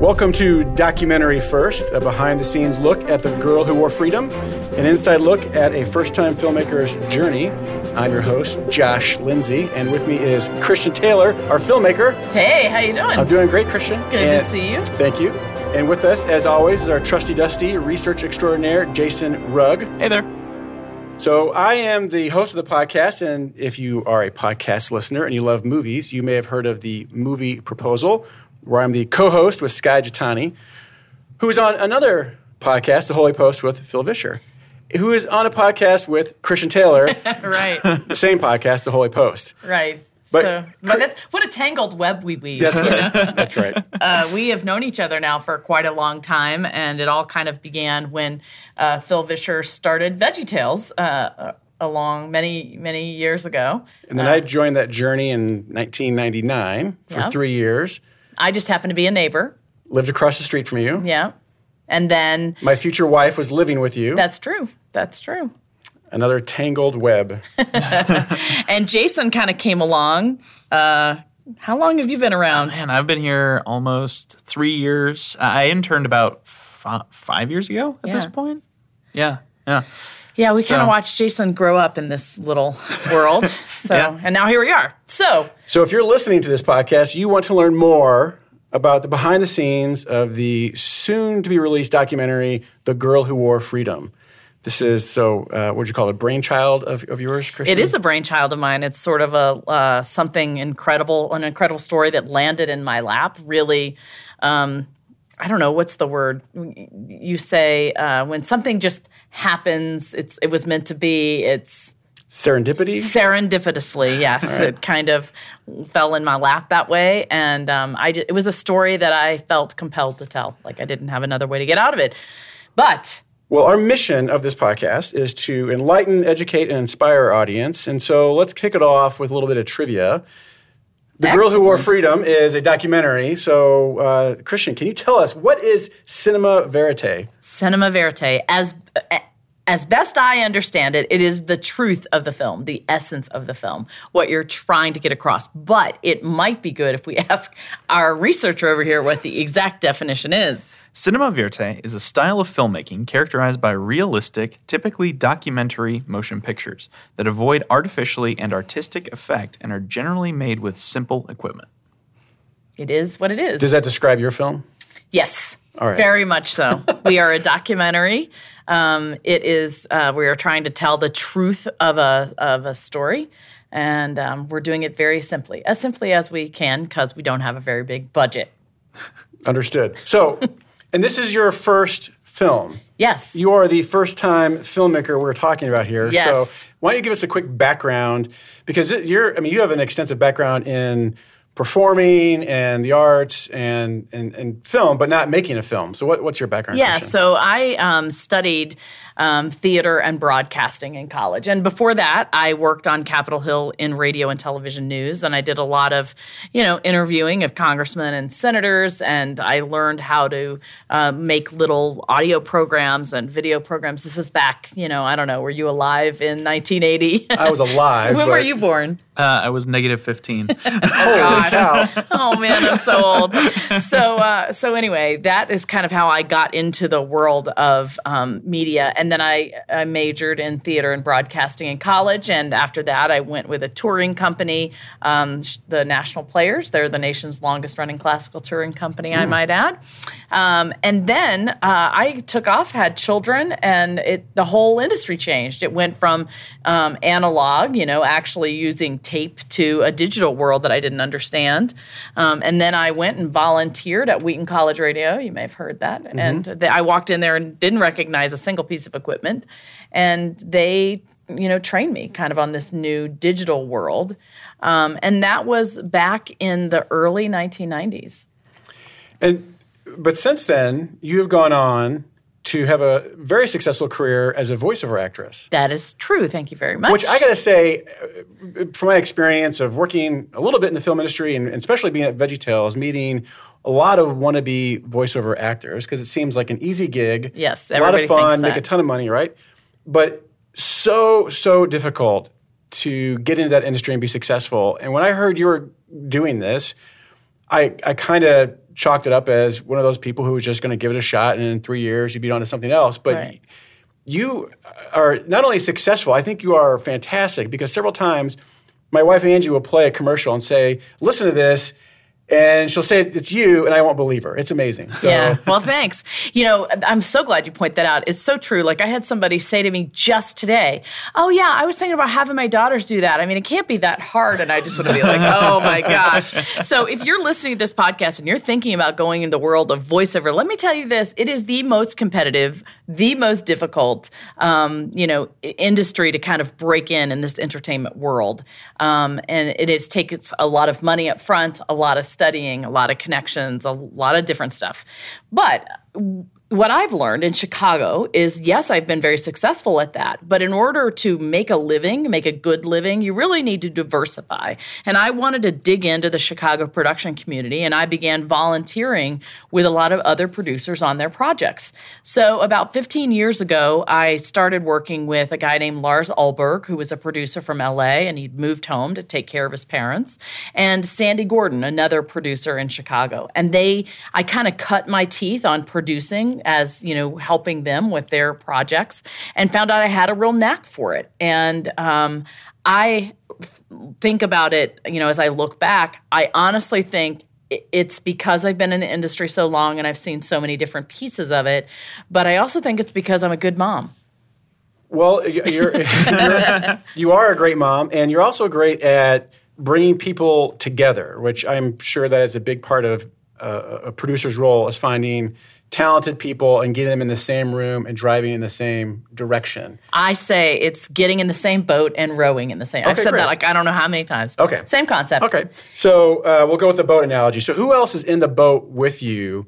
Welcome to Documentary First, a behind the scenes look at the girl who wore freedom, an inside look at a first time filmmaker's journey. I'm your host, Josh Lindsay, and with me is Christian Taylor, our filmmaker. Hey, how you doing? I'm doing great, Christian. Good And- to see you. Thank you. And with us, as always, is our trusty dusty research extraordinaire, Jason Rugg. Hey there. So, I am the host of the podcast, and if you are a podcast listener and you love movies, you may have heard of the Movie Proposal, where I'm the co host with Skye Jethani, who is on another podcast, The Holy Post, with Phil Vischer, who is on a podcast with Christian Taylor, right, the same podcast, The Holy Post. right. But- so, but that's, what a tangled web we weave. That's, you know? that's right. uh, we have known each other now for quite a long time, and it all kind of began when uh, Phil Vischer started VeggieTales uh, along many, many years ago. And then I joined that journey in 1999 for Yeah. three years, I just happened to be a neighbor. lived across the street from you. Yeah. And then My future wife was living with you. that's true. That's true. Another tangled web. And Jason kind of came along. Uh, how long have you been around? Man, I've been here almost three years. I interned about fi- five years ago at this point. Yeah, yeah. Yeah, we kind of watched Jason grow up in this little world. So, Yeah. and now here we are. So, So if you're listening to this podcast, you want to learn more about the behind the scenes of the soon to be released documentary, The Girl Who Wore Freedom. This is so, uh, what would you call it, a brainchild of, of yours, Christian? it is a brainchild of mine. It's sort of a uh, something incredible, an incredible story that landed in my lap. Really, um, I don't know what's the word you say uh, when something just happens. It's it was meant to be. It's Serendipity? serendipitously yes it kind of fell in my lap that way and um, I it was a story that i felt compelled to tell like i didn't have another way to get out of it but Well, our mission of this podcast is to enlighten, educate, and inspire our audience. And so let's kick it off with a little bit of trivia. The Girl Who Wore Freedom is a documentary. So, uh, Christian, can you tell us what is cinema verite? cinema verite as as best i understand it it is the truth of the film the essence of the film what you're trying to get across but it might be good if we ask our researcher over here what the exact definition is Cinema verite is a style of filmmaking characterized by realistic, typically documentary motion pictures that avoid artificially and artistic effect and are generally made with simple equipment. it is what it is Does that describe your film? Yes. All right. Very much so. we are a documentary. Um, it is. Uh, we are trying to tell the truth of a of a story, and um, we're doing it very simply, as simply as we can, because we don't have a very big budget. Understood. So, and this is your first film. Yes. You are the first time filmmaker we're talking about here. Yes. So, why don't you give us a quick background? Because you're, I mean, you have an extensive background in performing and the arts and, and, and film, but not making a film. So, what, what's your background? Yeah, Christian? so I um, studied um, theater and broadcasting in college. And before that, I worked on Capitol Hill in radio and television news. And I did a lot of, you know, interviewing of congressmen and senators. And I learned how to uh, make little audio programs and video programs. This is back, you know, I don't know, were you alive in 1980? I was alive. when were you born? Uh, I was negative 15. Holy God. cow. oh man, I'm so old. So uh, so anyway, that is kind of how I got into the world of um, media, and then I, I majored in theater and broadcasting in college, and after that, I went with a touring company, um, the National Players. They're the nation's longest running classical touring company, I might add. Um, and then uh, I took off, had children, and it the whole industry changed. It went from um, analog, you know, actually using tape to a digital world that I didn't understand. Um, and then I went and volunteered at Wheaton College Radio. You may have heard that. And th- I walked in there and didn't recognize a single piece of equipment. And they, you know, trained me kind of on this new digital world. Um, and that was back in the early 1990s. And but since then, you have gone on to have a very successful career as a voiceover actress. That is true. Thank you very much. Which I got to say, uh, from my experience of working a little bit in the film industry and especially being at VeggieTales, meeting a lot of wannabe voiceover actors because it seems like an easy gig. Yes, a lot of fun, make a ton of money, right? But so so difficult to get into that industry and be successful. And when I heard you were doing this, I, I kind of chalked it up as one of those people who was just going to give it a shot, and in three years you'd be on to something else. But Right. you are not only successful, I think you are fantastic because several times my wife Angie will play a commercial and say, "Listen to this." And she'll say it's you, and I won't believe her. It's amazing. So, Yeah. Well, thanks. You know, I'm so glad you point that out. It's so true. Like I had somebody say to me just today, "Oh yeah, I was thinking about having my daughters do that. I mean, it can't be that hard." And I just want to be like, "Oh my gosh." So if you're listening to this podcast and you're thinking about going in the world of voiceover, let me tell you this: it is the most competitive, the most difficult, um, you know, industry to kind of break in in this entertainment world. Um, and it takes a lot of money up front, a lot of studying, a lot of connections, a lot of different stuff. But what I've learned in Chicago is yes, I've been very successful at that. But in order to make a living, make a good living, you really need to diversify. And I wanted to dig into the Chicago production community and I began volunteering with a lot of other producers on their projects. So about 15 years ago, I started working with a guy named Lars Ulberg, who was a producer from LA and he'd moved home to take care of his parents, and Sandy Gordon, another producer in Chicago. And they, I kind of cut my teeth on producing as, you know, helping them with their projects and found out I had a real knack for it. And um, I think about it, you know, as I look back, I honestly think it's because I've been in the industry so long and I've seen so many different pieces of it. But I also think it's because I'm a good mom. Well, you're, you're you are a great mom, and you're also great at bringing people together, which I'm sure that is a big part of uh, a producer's role is finding talented people and getting them in the same room and driving in the same direction. I say it's getting in the same boat and rowing in the same. I've said great. that like I don't know how many times. Okay. Same concept. Okay, so uh, we'll go with the boat analogy. So, who else is in the boat with you,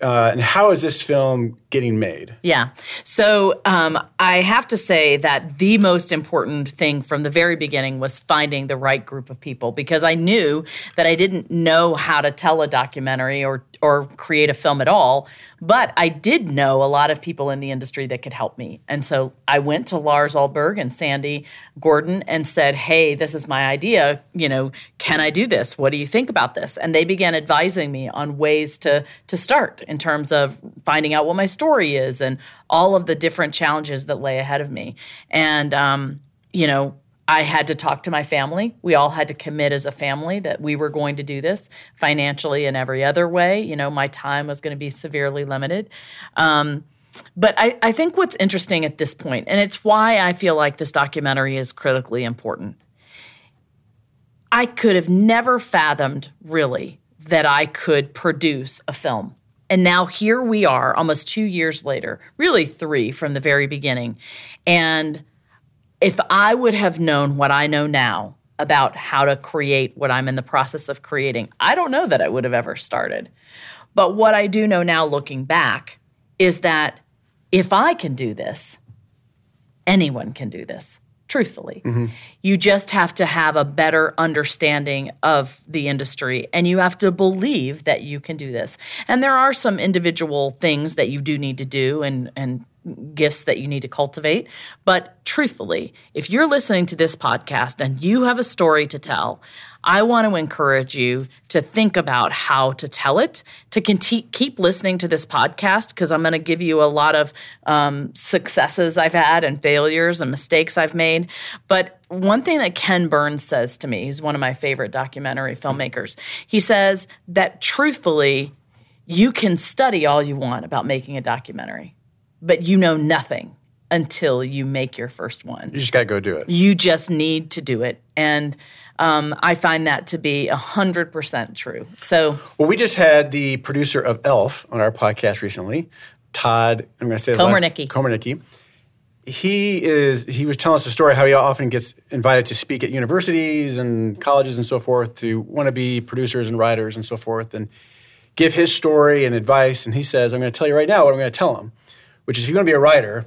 uh, and how is this film getting made? Yeah. So um, I have to say that the most important thing from the very beginning was finding the right group of people because I knew that I didn't know how to tell a documentary or or create a film at all, but I did know a lot of people in the industry that could help me. And so I went to Lars Alberg and Sandy Gordon and said, "Hey, this is my idea. You know, can I do this? What do you think about this?" And they began advising me on ways to to start in terms of finding out what my story is and all of the different challenges that lay ahead of me. And um, you know, I had to talk to my family. We all had to commit as a family that we were going to do this financially and every other way. You know, my time was going to be severely limited. Um, but I, I think what's interesting at this point, and it's why I feel like this documentary is critically important. I could have never fathomed really that I could produce a film. And now here we are, almost two years later, really three from the very beginning. And if I would have known what I know now about how to create what I'm in the process of creating, I don't know that I would have ever started. But what I do know now looking back is that if I can do this, anyone can do this. Truthfully, you just have to have a better understanding of the industry and you have to believe that you can do this. And there are some individual things that you do need to do and, and gifts that you need to cultivate. But truthfully, if you're listening to this podcast and you have a story to tell, I want to encourage you to think about how to tell it, to conti- keep listening to this podcast, because I'm going to give you a lot of um, successes I've had and failures and mistakes I've made. But one thing that Ken Burns says to me, he's one of my favorite documentary filmmakers, he says that truthfully, you can study all you want about making a documentary, but you know nothing until you make your first one. You just got to go do it. You just need to do it. And um, I find that to be 100% true. So, Well, we just had the producer of Elf on our podcast recently, Todd. I'm going to say Komarnicki. Komarnicki. He is. He was telling us a story how he often gets invited to speak at universities and colleges and so forth to want to be producers and writers and so forth and give his story and advice. And he says, "I'm going to tell you right now what I'm going to tell him, which is if you're going to be a writer."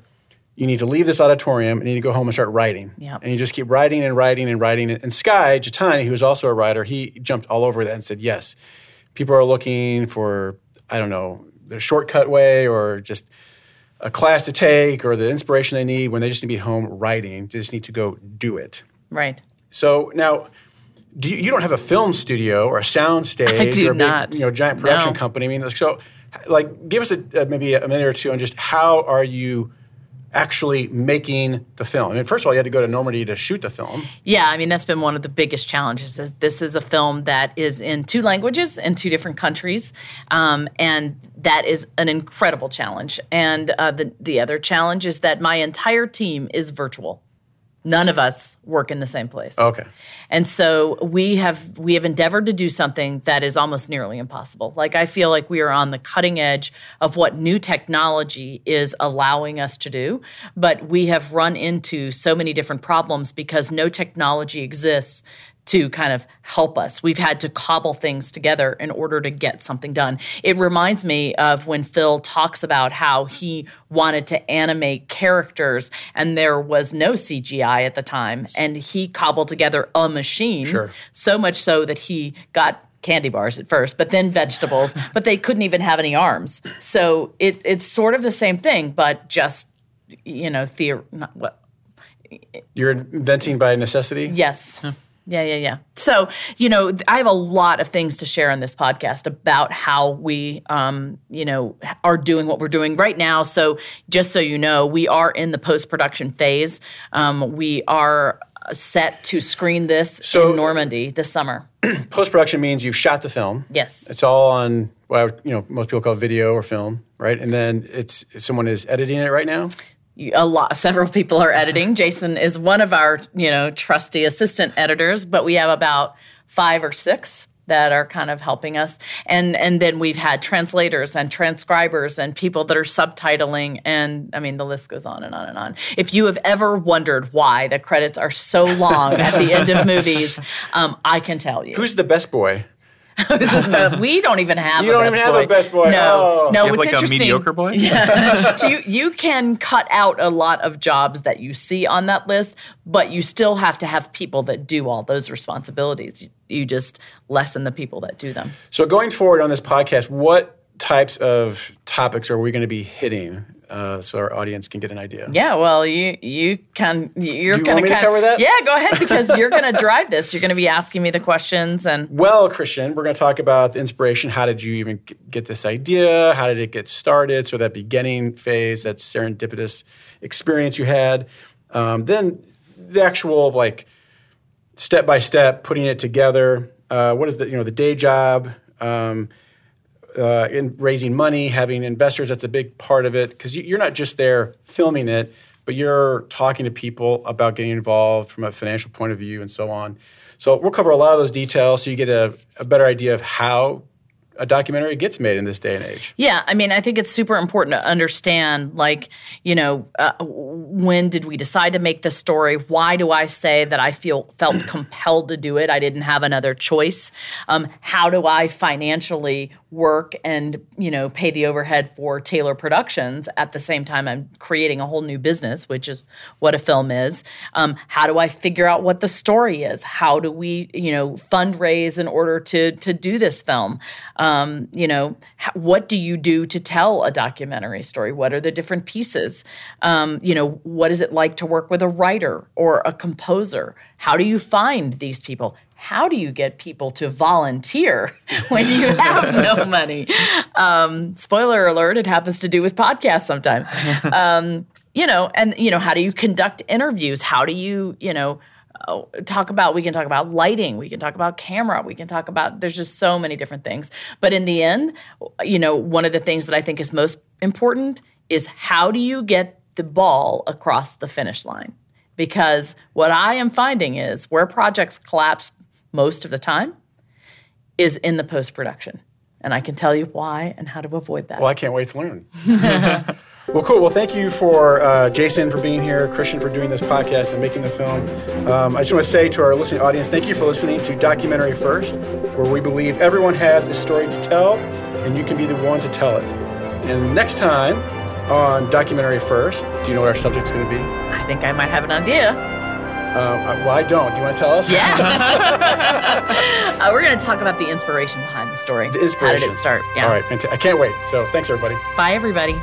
You need to leave this auditorium and you need to go home and start writing. Yep. And you just keep writing and writing and writing. And Skye Jethani, who was also a writer, he jumped all over that and said, yes, people are looking for, I don't know, the shortcut way or just a class to take or the inspiration they need when they just need to be home writing. They just need to go do it. right. So now, do you, you don't have a film studio or a sound stage or a big, you know giant production No. company. I mean, so like give us a, maybe a minute or two on just how are you actually making the film? I mean, first of all, you had to go to Normandy to shoot the film. Yeah, I mean that's been one of the biggest challenges. Is this is a film that is in two languages in two different countries, um, and that is an incredible challenge. And uh, the the other challenge is that my entire team is virtual. None of us work in the same place. Okay. And so we have we have endeavored to do something that is almost nearly impossible. Like I feel like we are on the cutting edge of what new technology is allowing us to do, but we have run into so many different problems because no technology exists to kind of help us. We've had to cobble things together in order to get something done. It reminds me of when Phil talks about how he wanted to animate characters and there was no CGI at the time and he cobbled together a machine Sure. so much so that he got candy bars at first, but then vegetables, but they couldn't even have any arms. So it, it's sort of the same thing, but just you know, theor- not what You're inventing by necessity. Yes. Yeah, yeah, yeah. So, you know, I have a lot of things to share on this podcast about how we, um, you know, are doing what we're doing right now. So, just so you know, we are in the post production phase. Um, we are uh, set to screen this So- in Normandy this summer. Post production means you've shot the film. Yes. It's all on what I would, you know most people call video or film, right? And then it's someone is editing it right now. A lot several people are editing. Jason is one of our you know trusty assistant editors but we have about five or six that are kind of helping us. And and then we've had translators and transcribers and people that are subtitling and i mean the list goes on and on and on. If you have ever wondered why the credits are so long at the end of movies um, i can tell you. Who's the best boy? we don't even have You a don't best even have a best boy. no Oh. no You have what's like a interesting mediocre boy? you you can cut out a lot of jobs that you see on that list, but you still have to have people that do all those responsibilities. You, you just lessen the people that do them. So going forward on this podcast, what types of topics are we going to be hitting uh, so our audience can get an idea? Yeah, well, you you can you're you me to cover that? Yeah, go ahead because you're gonna drive this. You're gonna be asking me the questions and Well, Christian, we're going to talk about the inspiration. How did you even get this idea? How did it get started? So that beginning phase, that serendipitous experience you had. Um, then the actual like step by step, putting it together. Uh, what is the you know the day job? Um, uh, in raising money, having investors, that's a big part of it because you, you're not just there filming it, but you're talking to people about getting involved from a financial point of view and so on. So we'll cover a lot of those details so you get a, a better idea of how a documentary gets made in this day and age. Yeah, I mean, I think it's super important to understand, like, you know, uh, when did we decide to make this story? Why do I say that I feel felt compelled to do it? I didn't have another choice. Um, how do I financially work and you know pay the overhead for Taylor Productions at the same time I'm creating a whole new business, which is what a film is? Um, how do I figure out what the story is? How do we, you know, fundraise in order to to do this film? Um, you know, what do you do to tell a documentary story? What are the different pieces? Um, you know, what is it like to work with a writer or a composer? How do you find these people? How do you get people to volunteer when you have no money? Um, spoiler alert, it happens to do with podcasts sometimes. Um, you know, and, you know, how do you conduct interviews? How do you, you know, uh, talk about we can talk about lighting we can talk about camera we can talk about there's just so many different things but in the end you know one of the things that i think is most important is how do you get the ball across the finish line because what i am finding is where projects collapse most of the time is in the post production and i can tell you why and how to avoid that Well, I can't wait to learn. well, cool. Well, thank you for uh, Jason for being here, Christian for doing this podcast and making the film. Um, I just want to say to our listening audience, thank you for listening to Documentary First, where we believe everyone has a story to tell, and you can be the one to tell it. And next time on Documentary First, do you know what our subject's going to be? i think i might have an idea Um, well, I don't. Do you want to tell us? Yeah. uh, we're going to talk about the inspiration behind the story. The inspiration. How did it start? Yeah. All right. Fanta- I can't wait. So thanks, everybody. Bye, everybody.